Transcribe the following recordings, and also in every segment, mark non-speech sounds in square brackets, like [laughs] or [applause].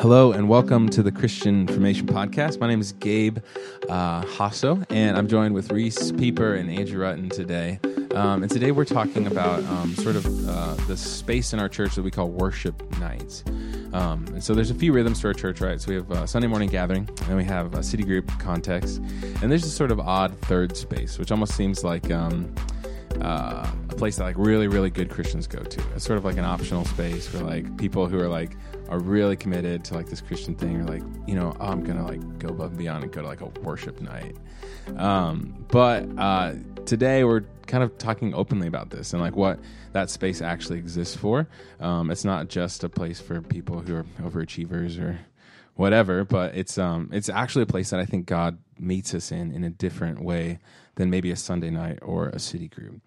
Hello and welcome to the Christian Information Podcast. My name is Gabe uh, Hasso, and I'm joined with Reese Pieper and Andrew Rutten today. Um, and today we're talking about um, sort of uh, the space in our church that we call worship nights. Um, and so there's a few rhythms to our church, right? So we have uh, Sunday morning gathering, and then we have a city group context, and there's this sort of odd third space, which almost seems like um, uh, a place that like really really good Christians go to. It's sort of like an optional space for like people who are like are really committed to like this Christian thing, or like you know oh, I'm gonna like go above and beyond and go to like a worship night. Um, but uh, today we're kind of talking openly about this and like what that space actually exists for. Um, it's not just a place for people who are overachievers or whatever, but it's um it's actually a place that I think God meets us in in a different way than maybe a Sunday night or a city group.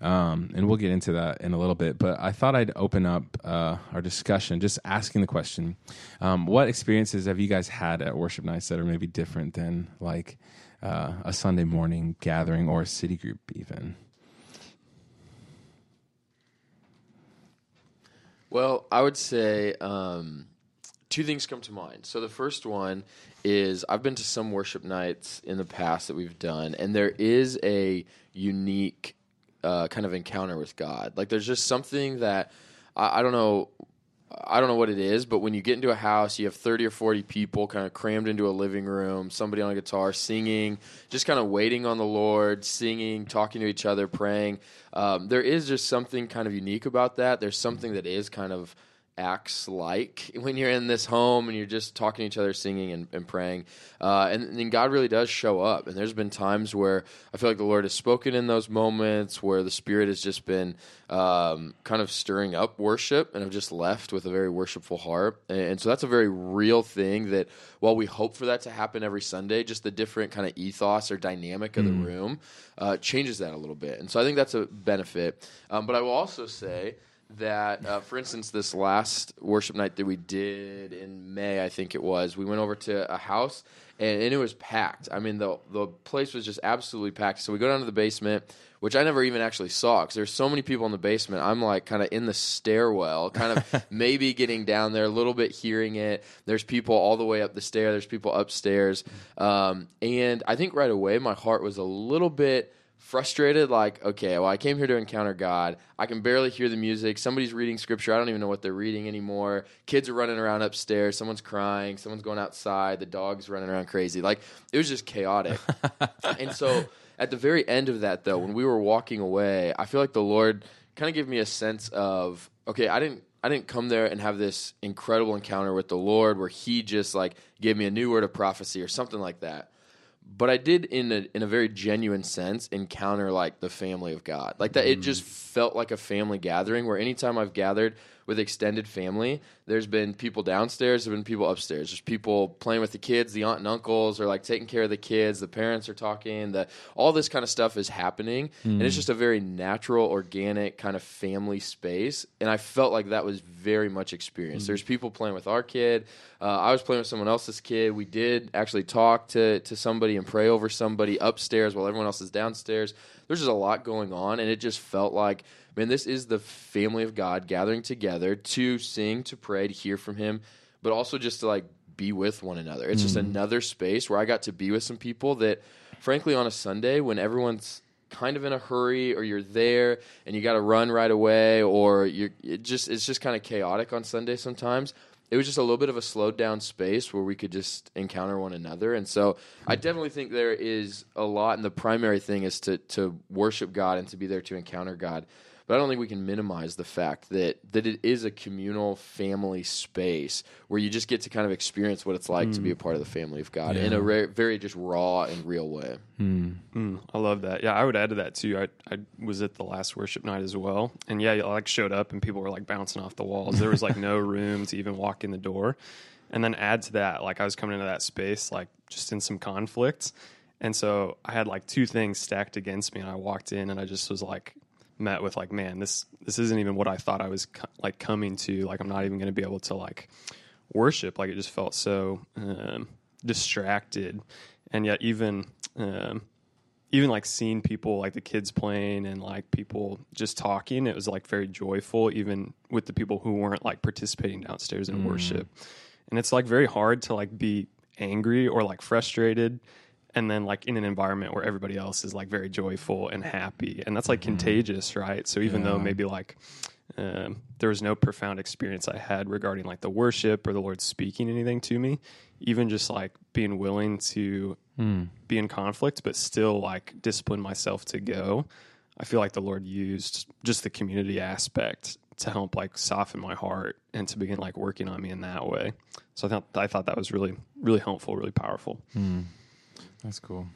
Um, and we'll get into that in a little bit. But I thought I'd open up uh, our discussion just asking the question: um, What experiences have you guys had at worship nights that are maybe different than like uh, a Sunday morning gathering or a city group, even? Well, I would say um, two things come to mind. So the first one is I've been to some worship nights in the past that we've done, and there is a unique uh, kind of encounter with God. Like there's just something that I, I don't know. I don't know what it is, but when you get into a house, you have 30 or 40 people kind of crammed into a living room, somebody on a guitar singing, just kind of waiting on the Lord, singing, talking to each other, praying. Um, there is just something kind of unique about that. There's something that is kind of acts like when you're in this home and you're just talking to each other, singing and, and praying. Uh, and then God really does show up. And there's been times where I feel like the Lord has spoken in those moments where the Spirit has just been um, kind of stirring up worship and I've just left with a very worshipful heart. And, and, so that's a very real thing that while we hope for that to happen every Sunday, just the different kind of ethos or dynamic of mm. the room uh, changes that a little bit. And so I think that's a benefit. Um, but I will also say, that, uh, for instance, this last worship night that we did in May, I think it was, we went over to a house and, and, it was packed. I mean, the the place was just absolutely packed. So we go down to the basement, which I never even actually saw because there's so many people in the basement. I'm like kind of in the stairwell, kind of [laughs] maybe getting down there a little bit, hearing it. There's people all the way up the stair. There's people upstairs, um, and I think right away my heart was a little bit frustrated like okay well i came here to encounter god. I can barely hear the music. Somebody's reading scripture. I don't even know what they're reading anymore. Kids are running around upstairs. Someone's crying. Someone's going outside. The dog's running around crazy. Like it was just chaotic. [laughs] And so at the very end of that though when we were walking away i feel like the lord kind of gave me a sense of okay i didn't I didn't come there and have this incredible encounter with the Lord where He just like gave me a new word of prophecy or something like that but I did in a in a very genuine sense encounter like the family of God. Like that mm. it just felt like a family gathering where anytime I've gathered with extended family, there's been people downstairs, there's been people upstairs. There's people playing with the kids, the aunt and uncles are like taking care of the kids, the parents are talking, the all this kind of stuff is happening. Mm. And it's hmm. just a very natural, organic kind of family space. And I felt like that was very much experienced. Mm. There's people playing with our kid. Uh, I was playing with someone else's kid. We did actually talk to, to somebody and pray over somebody upstairs while everyone else is downstairs. There's just a lot going on, and it just felt like man, this is the family of God gathering together to sing, to pray, to hear from Him, but also just to like be with one another. It's mm. just another space where I got to be with some people that, frankly, on a Sunday when everyone's kind of in a hurry or you're there and you got to run right away or you're it just it's just kind of chaotic on Sunday sometimes it was just a little bit of a slowed down space where we could just encounter one another. And so I definitely think there is a lot, and the primary thing is to to worship God and to be there to encounter God. But I don't think we can minimize the fact that that it is a communal family space where you just get to kind of experience what it's like mm. to be a mm. part of the family of God yeah. in a re- very just raw and real way. Mm. Mm, I love that. Yeah, I would add to that too. I, I was at the last worship night as well, and yeah, I like showed up and people were like bouncing off the walls. There was like no [laughs] room to even walk in the door. And then add to that, like I was coming into that space like just in some conflicts. And so I had like two things stacked against me, and I walked in and I just was like, met with like, man, this this isn't even what I thought I was co- like coming to. Like, I'm not even going to be able to like worship. Like, it just felt so um, distracted, and yet even um, even like seeing people like the kids playing and like people just talking, it was like very joyful, even with the people who weren't like participating downstairs in mm. worship. and it's like very hard to like be angry or like frustrated and then like in an environment where everybody else is like very joyful and happy. And that's like mm-hmm. contagious right? So even though maybe like um, there was no profound experience i had regarding like the worship or the lord speaking anything to me even just like being willing to hmm. be in conflict but still like discipline myself to go i feel like the lord used just the community aspect to help like soften my heart and to begin like working on me in that way. So i thought i thought that was really really helpful really powerful hmm. That's cool.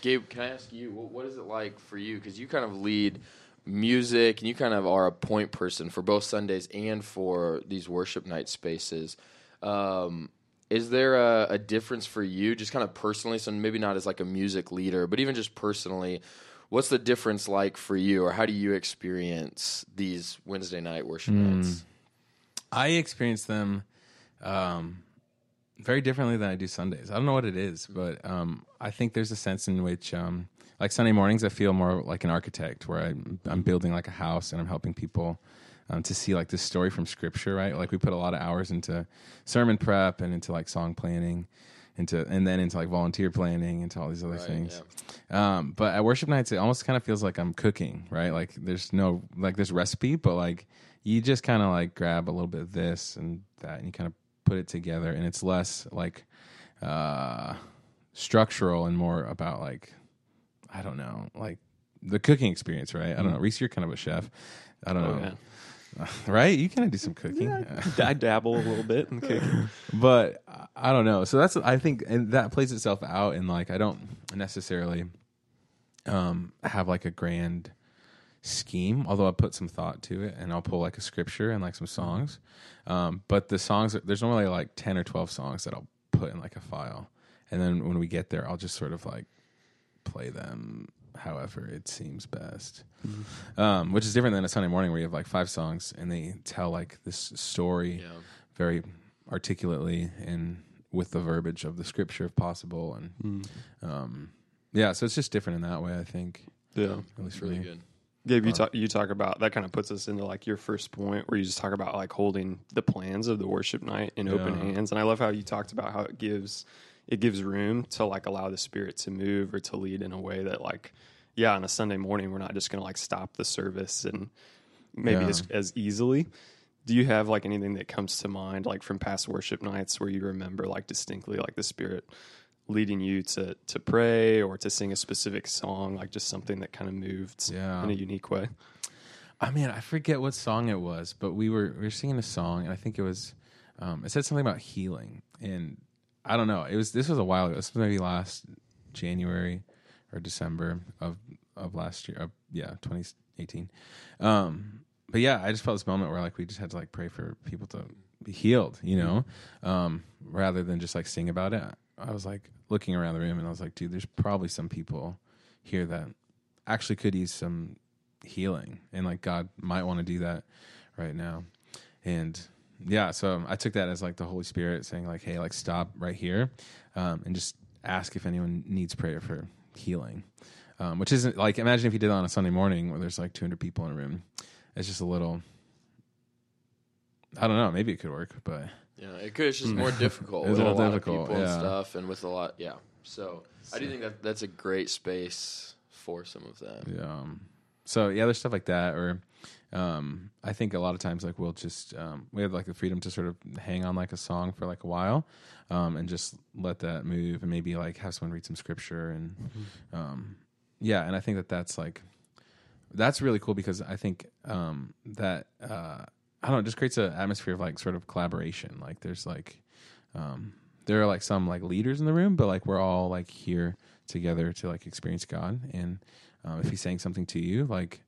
Gabe, can I ask you, what, what is it like for you? Because you kind of lead music and you kind of are a point person for both Sundays and for these worship night spaces. Um, is there a, a difference for you, just kind of personally? So maybe not as like a music leader, but even just personally, what's the difference like for you, or how do you experience these Wednesday night worship nights? I experience them um, very differently than I do Sundays. I don't know what it is, but um, I think there's a sense in which, um, like Sunday mornings, I feel more like an architect, where I, I'm building like a house and I'm helping people um, to see like this story from Scripture. Right, like we put a lot of hours into sermon prep and into like song planning. Into, and then into like volunteer planning into all these other Right, things um, but at worship nights, it almost kind of feels like I'm cooking, right? Like there's no like there's recipe, but like you just kind of like grab a little bit of this and that, and you kind of put it together, and it's less like uh, structural and more about like I don't know, like the cooking experience, right? I don't know. Reese, you're kind of a chef. I don't Oh, know, [laughs] right? You kind of do some cooking. [laughs] I dabble a little bit in cooking. [laughs] but I don't know. So that's I think, and that plays itself out in like I don't necessarily um, have like a grand scheme, although I put some thought to it, and I'll pull like a scripture and like some songs. Um, but the songs, there's normally like ten or twelve songs that I'll put in like a file, and then when we get there, I'll just sort of like play them however it seems best um, which is different than a sunday morning where you have like five songs and they tell like this story Yeah. very articulately and with the verbiage of the scripture if possible and um, yeah so it's just different in that way i think Yeah. at least Really me good. Gabe, you uh, talk you talk about that kind of puts us into like your first point where you just talk about like holding the plans of the worship night in open hands. And I love how you talked about how it gives it gives room to like allow the spirit to move or to lead in a way that like yeah, on a Sunday morning we're not just gonna like stop the service and maybe Yeah. as as easily. Do you have like anything that comes to mind like from past worship nights where you remember like distinctly like the spirit leading you to to pray or to sing a specific song, like just something that kind of moved Yeah. in a unique way? I mean, I forget what song it was, but we were we were singing a song, and I think it was um, it said something about healing, and I don't know. It was this was a while ago. This was maybe last January or December of of last year. Of, yeah, 2018. Um, but yeah, I just felt this moment where like we just had to like pray for people to be healed, you know, um, rather than just like sing about it. I was like looking around the room, and I was like, dude, there's probably some people here that actually could use some healing and like god might want to do that right now. And yeah so i took that as like the holy spirit saying like hey like stop right here um, and just ask if anyone needs prayer for healing. Um, which isn't like imagine if you did that on a sunday morning where there's like 200 people in a room. It's just a little i don't know maybe it could work but Yeah, it could. It's just more difficult [laughs] It's with a a lot difficult, of people yeah. and stuff, and with a lot. Yeah, so I do think that that's a great space for some of them. Yeah. Um, so yeah, there's stuff like that, or um, I think a lot of times like we'll just um, we have like the freedom to sort of hang on like a song for like a while, um, and just let that move, and maybe like have someone read some scripture, and um, yeah, and I think that that's like that's really cool because I think um, that uh, I don't know, it just creates an atmosphere of like sort of collaboration. Like there's like um, there are like some like leaders in the room, but like we're all like here together to like experience God. And um, if He's saying something to you, like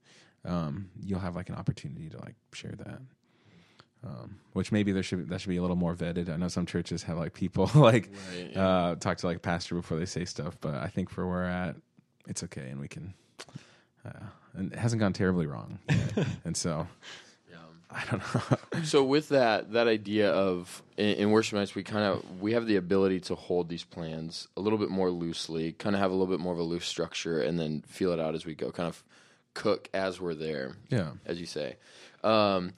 um, you'll have like an opportunity to like share that. Um, which maybe there should that should be a little more vetted. I know some churches have like people [laughs] like Right, uh, talk to like pastor before they say stuff, but I think for where we're at, it's okay, and we can. Uh, and it hasn't gone terribly wrong, [laughs] and so. [laughs] I don't know. So with that that idea of in, in worship nights, we kind of we have the ability to hold these plans a little bit more loosely, kind of have a little bit more of a loose structure, and then feel it out as we go. Kind of cook as we're there. Yeah. as you say. Um,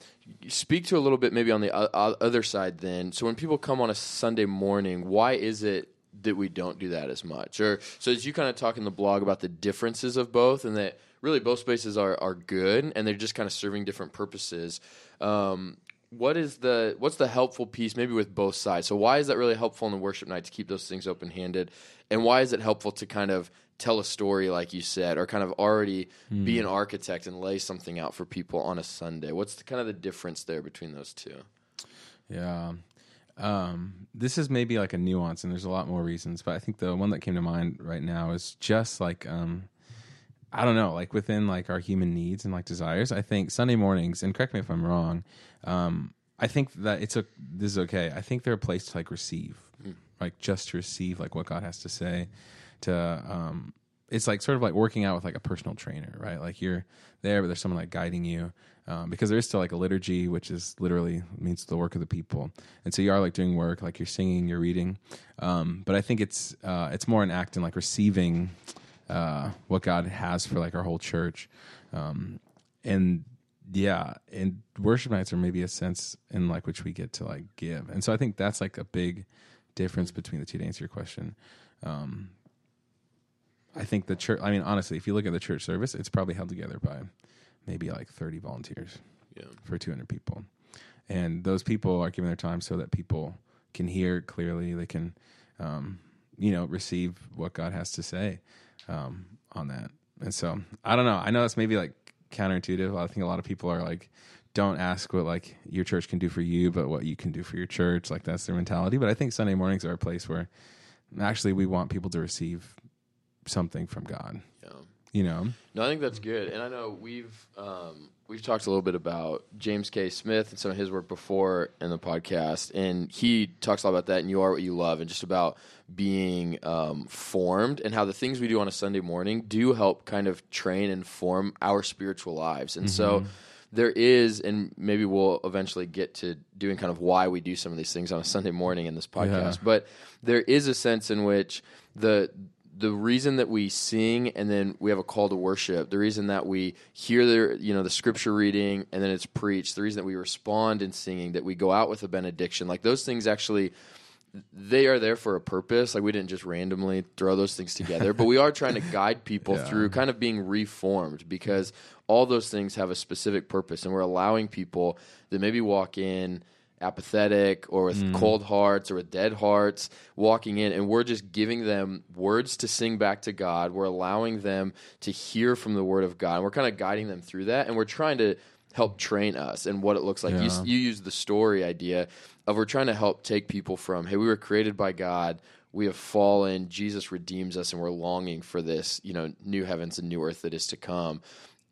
speak to a little bit maybe on the o- other side then. So when people come on a Sunday morning, why is it that we don't do that as much? Or so as you kind of talk in the blog about the differences of both, and that really both spaces are are good, and they're just kind of serving different purposes. Um, what is the what's the helpful piece maybe with both sides? So why is that really helpful in the worship night to keep those things open handed, and why is it helpful to kind of tell a story like you said, or kind of already be an architect and lay something out for people on a Sunday? What's the, kind of the difference there between those two? Yeah. Um, this is maybe like a nuance, and there's a lot more reasons, but I think the one that came to mind right now is just like, um, I don't know, like within like our human needs and like desires. I think Sunday mornings, and correct me if I'm wrong, um, I think that it's a this is okay. I think they're a place to like receive, like just to receive like what God has to say. To um, it's like sort of like working out with like a personal trainer, right? Like you're there, but there's someone like guiding you. Um, because there is still like a liturgy, which is literally means the work of the people, and so you are like doing work, like you're singing, you're reading. Um, but I think it's uh, it's more an act in like receiving uh, what God has for like our whole church, um, and yeah, and worship nights are maybe a sense in like which we get to like give, and so I think that's like a big difference between the two. To answer your question, um, I think the church. I mean, honestly, if you look at the church service, it's probably held together by maybe like thirty volunteers Yeah. for 200 people. And those people are giving their time so that people can hear clearly, they can, um, you know, receive what God has to say um, on that. And so I don't know. I know that's maybe like counterintuitive. I think a lot of people are like, don't ask what like your church can do for you, but what you can do for your church. Like that's their mentality. But I think Sunday mornings are a place where actually we want people to receive something from God. Yeah. You know, No, I think that's good, and I know we've um, we've talked a little bit about James K. Smith and some of his work before in the podcast, and he talks a lot about that. And you are what you love, and just about being um, formed, and how the things we do on a Sunday morning do help kind of train and form our spiritual lives. And so there is, and maybe we'll eventually get to doing kind of why we do some of these things on a Sunday morning in this podcast. Yeah. But there is a sense in which the the reason that we sing and then we have a call to worship, the reason that we hear the you know the scripture reading and then it's preached, the reason that we respond in singing, that we go out with a benediction, like those things actually they are there for a purpose. Like we didn't just randomly throw those things together, but we are trying to [laughs] guide people Yeah. through kind of being reformed because all those things have a specific purpose, and we're allowing people that maybe walk in apathetic or with mm. cold hearts or with dead hearts walking in and we're just giving them words to sing back to God. We're allowing them to hear from the word of God. And we're kind of guiding them through that and we're trying to help train us and what it looks like. You, you use the story idea of we're trying to help take people from, hey, we were created by God. We have fallen. Jesus redeems us, and we're longing for this, you know, new heavens and new earth that is to come.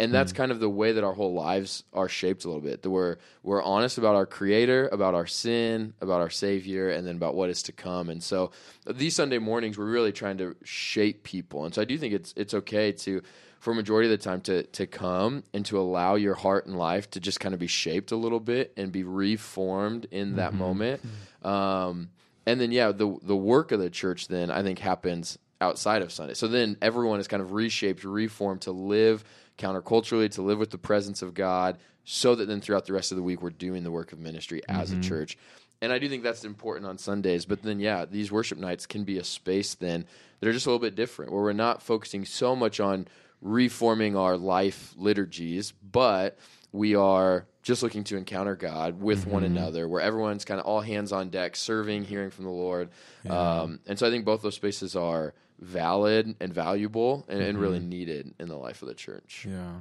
And that's hmm. kind of the way that our whole lives are shaped a little bit. That we're we're honest about our Creator, about our sin, about our Savior, and then about what is to come. And so these Sunday mornings, we're really trying to shape people. And so I do think it's it's okay to for a majority of the time to to come and to allow your heart and life to just kind of be shaped a little bit and be reformed in that mm-hmm. moment. Hmm. Um, and then yeah, the the work of the church then I think happens outside of Sunday. So then everyone is kind of reshaped, reformed to live counterculturally, to live with the presence of God, so that then throughout the rest of the week we're doing the work of ministry as a mm-hmm. church. And I do think that's important on Sundays. But then, yeah, these worship nights can be a space then that are just a little bit different, where we're not focusing so much on reforming our life liturgies, but we are just looking to encounter God with one another, where everyone's kind of all hands on deck, serving, hearing from the Lord. Um, and so I think both those spaces are valid and valuable and, and really needed in the life of the church. yeah.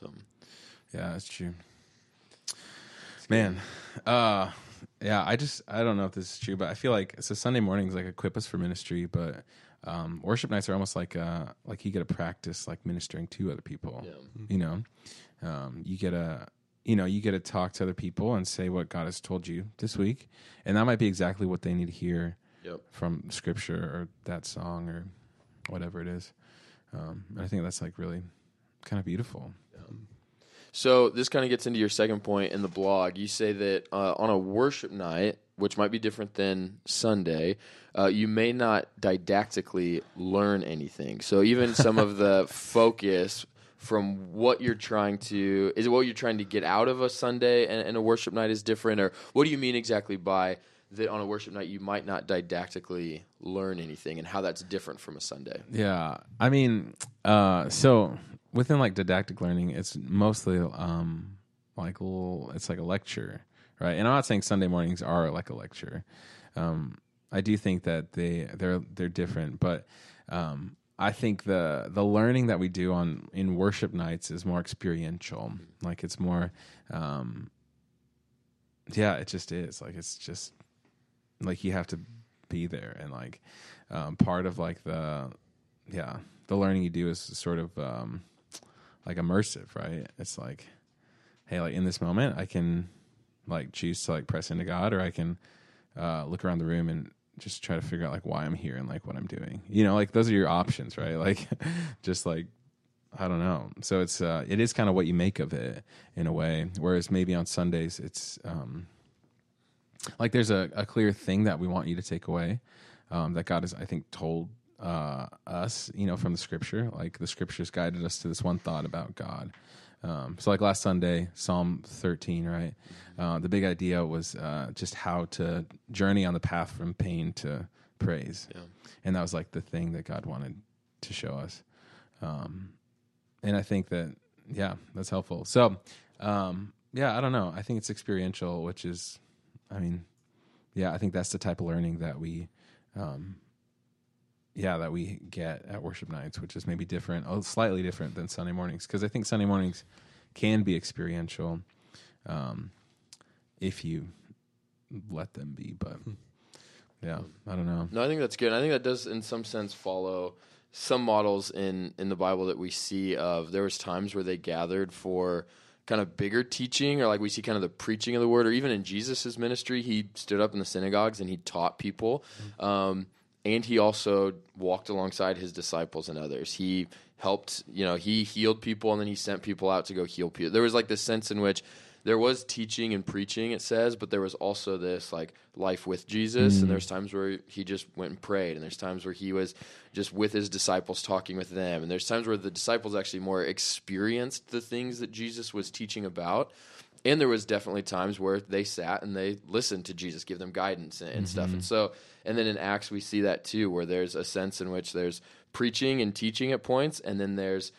So Yeah, that's true. Man, uh, yeah, I just I don't know if this is true, but I feel like so Sunday mornings like equip us for ministry, but um, worship nights are almost like uh like you get to practice like ministering to other people. Yeah. You know, um, you get a you know you get to talk to other people and say what God has told you this week, and that might be exactly what they need to hear Yep. from Scripture or that song or whatever it is. Um, and I think that's like really kind of beautiful. So this kind of gets into your second point in the blog. You say that uh, on a worship night, which might be different than Sunday, uh, you may not didactically learn anything. So even some of the [laughs] focus from what you're trying to is it what you're trying to get out of a Sunday and, and a worship night is different, or what do you mean exactly by that on a worship night you might not didactically learn anything, and how that's different from a Sunday? Yeah, I mean, uh, so within like didactic learning, it's mostly um, like little, it's like a lecture, right? And I'm not saying Sunday mornings are like a lecture. Um, I do think that they they're they're different, but um, I think the the learning that we do on in worship nights is more experiential. Like it's more, um, yeah, it just is. Like it's just like you have to be there, and like um, part of like the yeah the learning you do is sort of um, like immersive, right? It's like, hey, like in this moment, I can like choose to like press into God, or I can uh, look around the room and just try to figure out like why I'm here and like what I'm doing. You know, like those are your options, right? [laughs] Like just like I don't know. So it's uh it is kind of what you make of it in a way. Whereas maybe on Sundays it's um like there's a, a clear thing that we want you to take away. Um that God has I think told uh us, you know, from the scripture. Like the scriptures guided us to this one thought about God. Um, so like last Sunday, Psalm 13, right? Uh, the big idea was uh, just how to journey on the path from pain to praise, Yeah. and that was like the thing that God wanted to show us. Um, and I think that yeah, that's helpful. So um, yeah, I don't know. I think it's experiential, which is, I mean, yeah, I think that's the type of learning that we. Um, yeah, that we get at worship nights, which is maybe different, oh, slightly different than Sunday mornings, because I think Sunday mornings can be experiential, um, if you let them be. But yeah, I don't know. No, I think that's good. I think that does, in some sense, follow some models in in the Bible that we see of. There was times where they gathered for kind of bigger teaching, or like we see kind of the preaching of the word, or even in Jesus' ministry, he stood up in the synagogues and he taught people. Um, and he also walked alongside his disciples and others. He helped, you know, he healed people and then he sent people out to go heal people. There was like this sense in which there was teaching and preaching, it says, but there was also this like life with Jesus. And mm. there's times where he just went and prayed, and there's times where he was just with his disciples talking with them. And there's times where the disciples actually more experienced the things that Jesus was teaching about. And there was definitely times where they sat and they listened to Jesus give them guidance and, and stuff. And so, and then in Acts we see that too, where there's a sense in which there's preaching and teaching at points, and then there's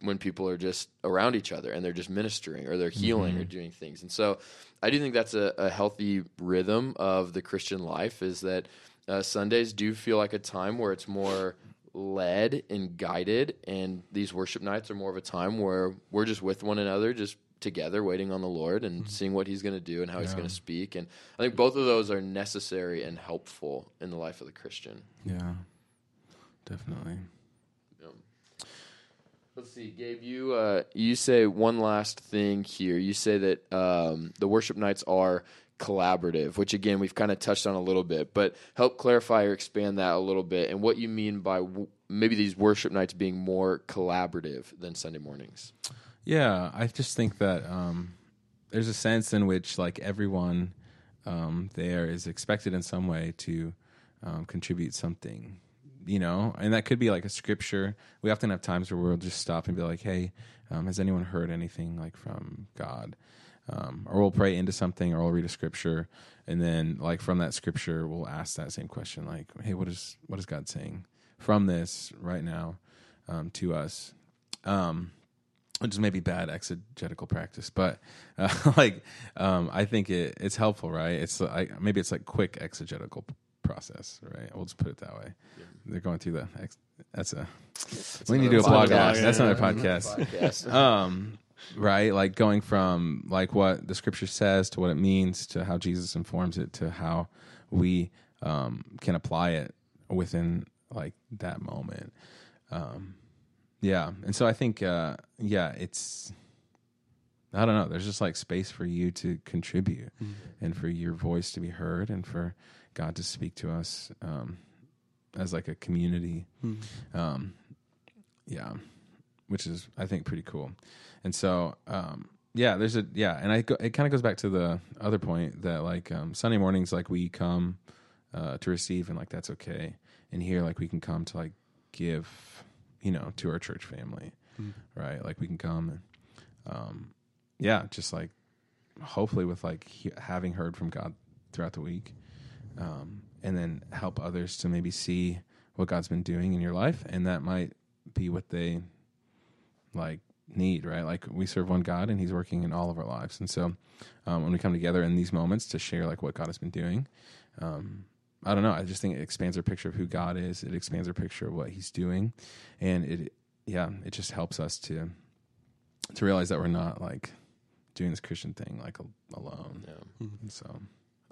when people are just around each other and they're just ministering or they're healing or doing things. And so, I do think that's a, a healthy rhythm of the Christian life. Is that uh, Sundays do feel like a time where it's more led and guided, and these worship nights are more of a time where we're just with one another, just together, waiting on the Lord and seeing what He's going to do and how He's going to speak. And I think both of those are necessary and helpful in the life of the Christian. Yeah, definitely. Let's see, Gabe. You uh, you say one last thing here. You say that um, the worship nights are collaborative, which again we've kind of touched on a little bit, but help clarify or expand that a little bit, and what you mean by w- maybe these worship nights being more collaborative than Sunday mornings. Yeah, I just think that um, there's a sense in which like everyone um, there is expected in some way to um, contribute something, you know, and that could be like a scripture. We often have times where we'll just stop and be like, "Hey, um, has anyone heard anything like from God?" Um, or we'll pray into something, or we'll read a scripture, and then like from that scripture, we'll ask that same question, like, "Hey, what is what is God saying from this right now um, to us?" Um, which is maybe bad exegetical practice, but uh, [laughs] like um, I think it it's helpful, right? It's like maybe it's like quick exegetical process, right? We'll just put it that way. They're going through the ex- that's a we need to do a another podcast. podcast. That's another podcast. [laughs] Podcast. [laughs] um, right? Like going from like what the scripture says to what it means to how Jesus informs it to how we um, can apply it within like that moment. Um, yeah, and so I think uh, yeah, it's I don't know. There's just like space for you to contribute and for your voice to be heard and for God to speak to us um, as like a community. Um, yeah, which is I think pretty cool. And so um, yeah, there's a yeah, and I go, it kind of goes back to the other point that like um, Sunday mornings like we come uh, to receive and like that's okay, and here like we can come to like give you know to our church family right? Like we can come and, um, yeah, just like hopefully with like he- having heard from God throughout the week, um, and then help others to maybe see what God's been doing in your life, and that might be what they like need, right? Like we serve one God, and He's working in all of our lives, and so um, when we come together in these moments to share like what God has been doing, um, I don't know. I just think it expands our picture of who God is. It expands our picture of what He's doing, and it, yeah, it just helps us to to realize that we're not like doing this Christian thing like alone. Yeah. Mm-hmm. So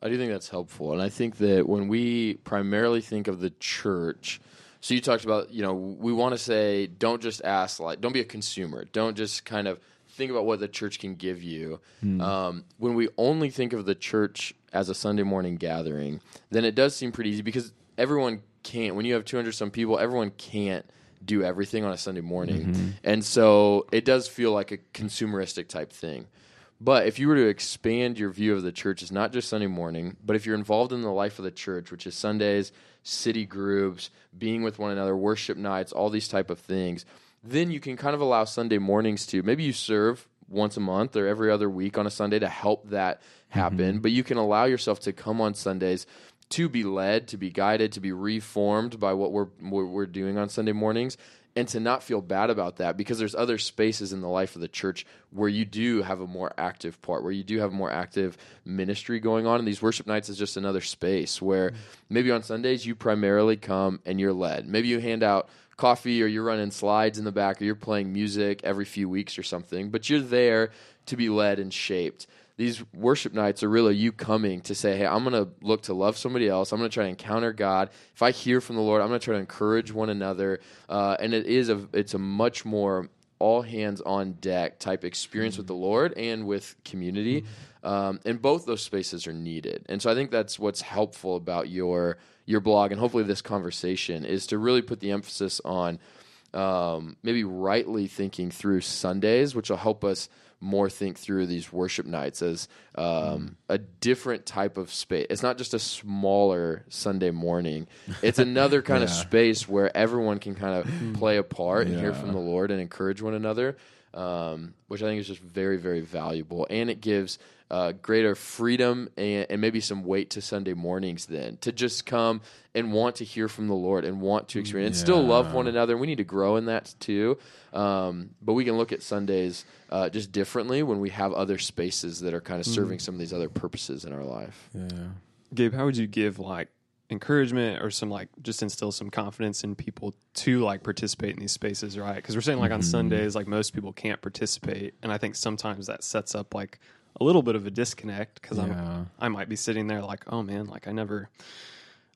I do think that's helpful, and I think that when we primarily think of the church, so you talked about, you know, we want to say, don't just ask, like, don't be a consumer, don't just kind of think about what the church can give you. Um, when we only think of the church as a Sunday morning gathering, then it does seem pretty easy because everyone can't. When you have two hundred some people, everyone can't do everything on a Sunday morning, and so it does feel like a consumeristic type thing. But if you were to expand your view of the church, it's not just Sunday morning, but if you're involved in the life of the church, which is Sundays, city groups, being with one another, worship nights, all these type of things, then you can kind of allow Sunday mornings to maybe you serve once a month or every other week on a Sunday to help that happen, mm-hmm. but you can allow yourself to come on Sundays to be led, to be guided, to be reformed by what we're what we're doing on Sunday mornings, and to not feel bad about that because there's other spaces in the life of the church where you do have a more active part, where you do have more active ministry going on. And these worship nights is just another space where mm-hmm. maybe on Sundays you primarily come and you're led. Maybe you hand out coffee or you're running slides in the back or you're playing music every few weeks or something, but you're there to be led and shaped these worship nights are really you coming to say, hey, I'm going to look to love somebody else. I'm going to try to encounter God. If I hear from the Lord, I'm going to try to encourage one another. Uh, and it is a it's a much more all hands on deck type experience with the Lord and with community. Um, and both those spaces are needed. And so I think that's what's helpful about your your blog and hopefully this conversation is to really put the emphasis on um, maybe rightly thinking through Sundays, which will help us more think through these worship nights as um, a different type of space. It's not just a smaller Sunday morning. It's another [laughs] kind of space where everyone can kind of play a part and hear from the Lord and encourage one another, um, which I think is just very, very valuable. And it gives uh, greater freedom and, and maybe some weight to Sunday mornings then to just come and want to hear from the Lord and want to experience and still love one another. We need to grow in that too. Um, but we can look at Sundays uh, just differently when we have other spaces that are kind of serving some of these other purposes in our life. yeah, Gabe, how would you give like encouragement or some like just instill some confidence in people to like participate in these spaces, right? Because we're saying like on Sundays, like most people can't participate, and I think sometimes that sets up like a little bit of a disconnect because Yeah. I'm I might be sitting there like, oh man, like I never,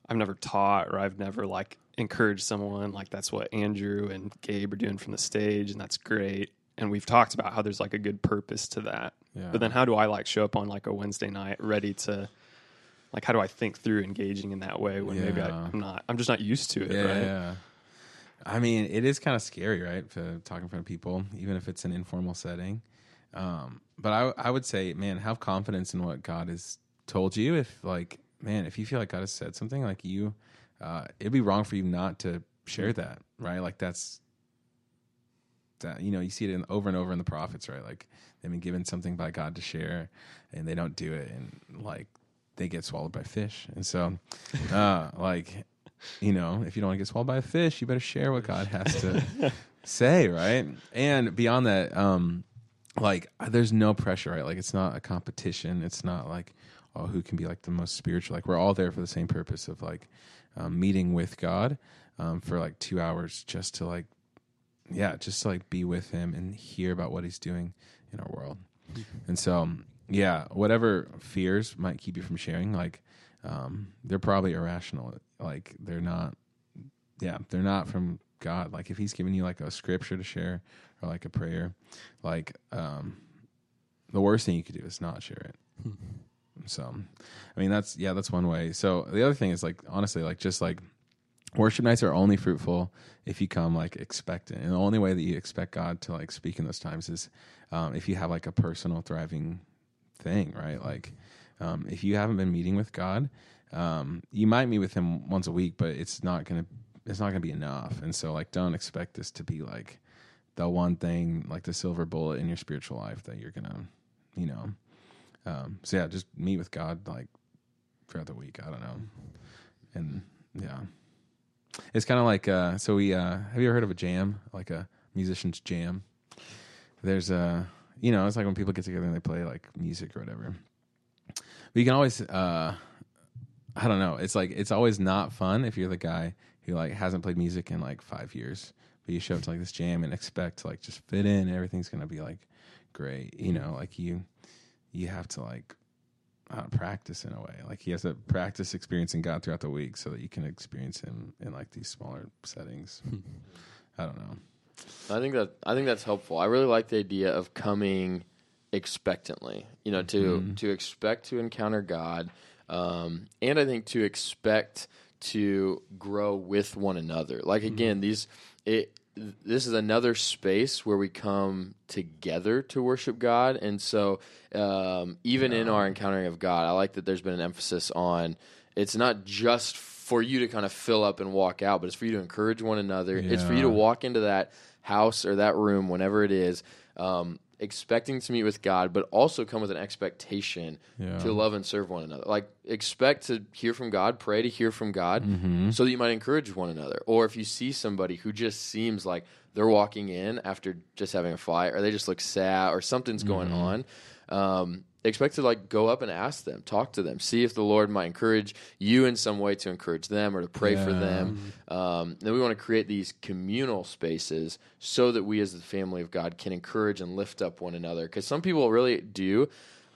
I've never taught or I've never like encouraged someone like that's what Andrew and Gabe are doing from the stage, and that's great. And we've talked about how there's like a good purpose to that. Yeah. But then how do I like show up on like a Wednesday night ready to like how do I think through engaging in that way when maybe I, I'm not I'm just not used to it, yeah, right? yeah. I mean, it is kind of scary, right? To talk in front of people, even if it's an informal setting. Um, but I, I would say, man, have confidence in what God has told you. If like, man, if you feel like God has said something, like you, uh, it'd be wrong for you not to share that, right? Like that's that you know you see it in, over and over in the prophets, right? Like they've been given something by God to share, and they don't do it, and like they get swallowed by fish, and so [laughs] uh, like you know, if you don't want to get swallowed by a fish, you better share what God has to [laughs] say, right? And beyond that, um, like there's no pressure, right? Like it's not a competition. It's not like oh, who can be like the most spiritual. Like we're all there for the same purpose of like um, meeting with God um, for like two hours, just to like yeah, just to like be with Him and hear about what He's doing in our world. And so, um, yeah, whatever fears might keep you from sharing, like um, they're probably irrational. Like they're not, yeah, they're not from God. Like if He's giving you like a scripture to share or like a prayer, like um, the worst thing you could do is not share it. So, I mean, that's yeah, that's one way. So the other thing is like honestly, like just like worship nights are only fruitful if you come like expectant, and the only way that you expect God to like speak in those times is um, if you have like a personal thriving thing, right? Like um, if you haven't been meeting with God, um, you might meet with Him once a week, but it's not gonna it's not gonna be enough. And so like don't expect this to be like the one thing, like the silver bullet in your spiritual life that you're gonna, you know. Um, so yeah, just meet with God like throughout the week. I don't know, and yeah, it's kind of like uh, so we uh, have you ever heard of a jam like a musician's jam? There's a you know it's like when people get together and they play like music or whatever. But you can always uh, I don't know. It's like it's always not fun if you're the guy who like hasn't played music in like five years, but you show up to like this jam and expect to like just fit in. Everything's gonna be like great, you know. Like you, you have to like uh, practice in a way. Like he has to practice experiencing God throughout the week so that you can experience Him in like these smaller settings. I don't know. I think that I think that's helpful. I really like the idea of coming expectantly. You know, to Mm-hmm. to expect to encounter God, um, and I think to expect to grow with one another. Like Mm-hmm. again, these it. This is another space where we come together to worship God, and so um, even in our encountering of God, I like that there's been an emphasis on it's not just for you to kind of fill up and walk out, but it's for you to encourage one another. It's for you to walk into that house or that room, whenever it is, um, expecting to meet with God, but also come with an expectation Yeah. to love and serve one another. Like expect to hear from God, pray to hear from God, Mm-hmm. so that you might encourage one another. Or if you see somebody who just seems like they're walking in after just having a fight, or they just look sad, or something's going on. Um, expect to like go up and ask them, talk to them, see if the Lord might encourage you in some way to encourage them or to pray for them. Um, then we want to create these communal spaces so that we as the family of God can encourage and lift up one another. Because some people really do.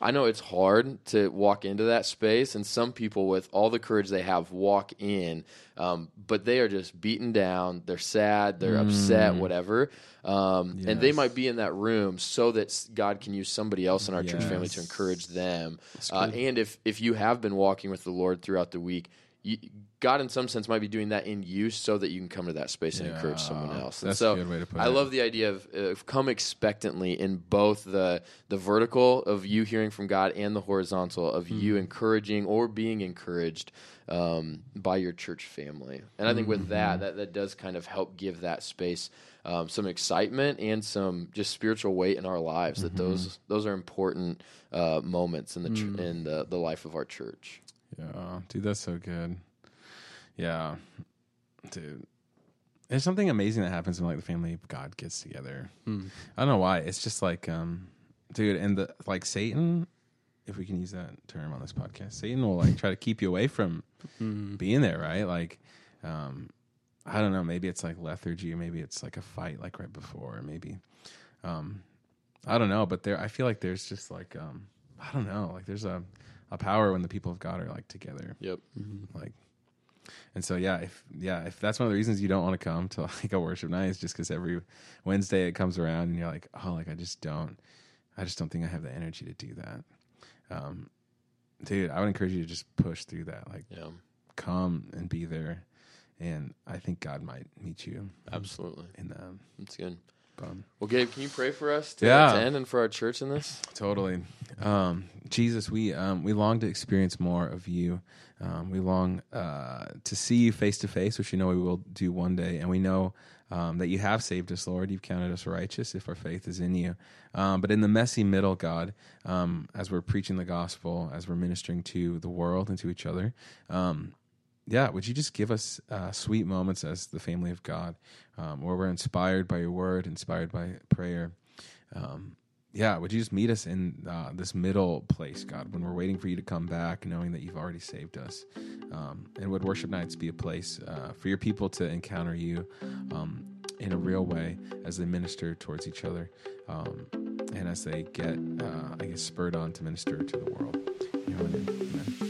I know it's hard to walk into that space, and some people, with all the courage they have, walk in, um, but they are just beaten down. They're sad, they're upset, whatever, um, and they might be in that room so that God can use somebody else in our church family to encourage them. Uh, and if if you have been walking with the Lord throughout the week, you, God, in some sense, might be doing that in you so that you can come to that space and encourage someone Yeah, else. And that's a good way to put I it. love the idea of, of come expectantly in both the the vertical of you hearing from God and the horizontal of you Mm-hmm. encouraging or being encouraged um, by your church family. And I think with Mm-hmm. that, that that does kind of help give that space um, some excitement and some just spiritual weight in our lives. That Mm-hmm. those those are important uh, moments in the Mm. in the, the life of our church. Yeah, dude, that's so good. Yeah, dude. There's something amazing that happens when like the family of God gets together. I don't know why. It's just like, um, dude, and the like Satan, if we can use that term on this podcast, Satan will like try to keep you away from being there, right? Like, um, I don't know. Maybe it's like lethargy. Maybe it's like a fight, like right before. Or maybe, um, I don't know. But there, I feel like there's just like, um, I don't know. Like there's a a power when the people of God are like together Yep. like and so yeah if yeah if that's one of the reasons you don't want to come to [laughs] like a worship night is just because every wednesday it comes around and you're like oh like i just don't i just don't think i have the energy to do that um dude i would encourage you to just push through that like Yeah. come and be there and i think god might meet you Absolutely. in that That's good. Bum. Well, Gabe, can you pray for us to, Yeah. to end and for our church in this? Totally, um, Jesus. We um, we long to experience more of you. Um, we long uh, to see you face to face, which you know we will do one day, and we know um, that you have saved us, Lord. You've counted us righteous if our faith is in you. Um, but in the messy middle, God, um, as we're preaching the gospel, as we're ministering to the world and to each other, um, yeah, would you just give us uh, sweet moments as the family of God, um, where we're inspired by your word, inspired by prayer. Um, yeah, would you just meet us in uh, this middle place, God, when we're waiting for you to come back, knowing that you've already saved us? Um, and would worship nights be a place uh, for your people to encounter you um, in a real way as they minister towards each other um, and as they get, uh, I guess, spurred on to minister to the world? You know, amen.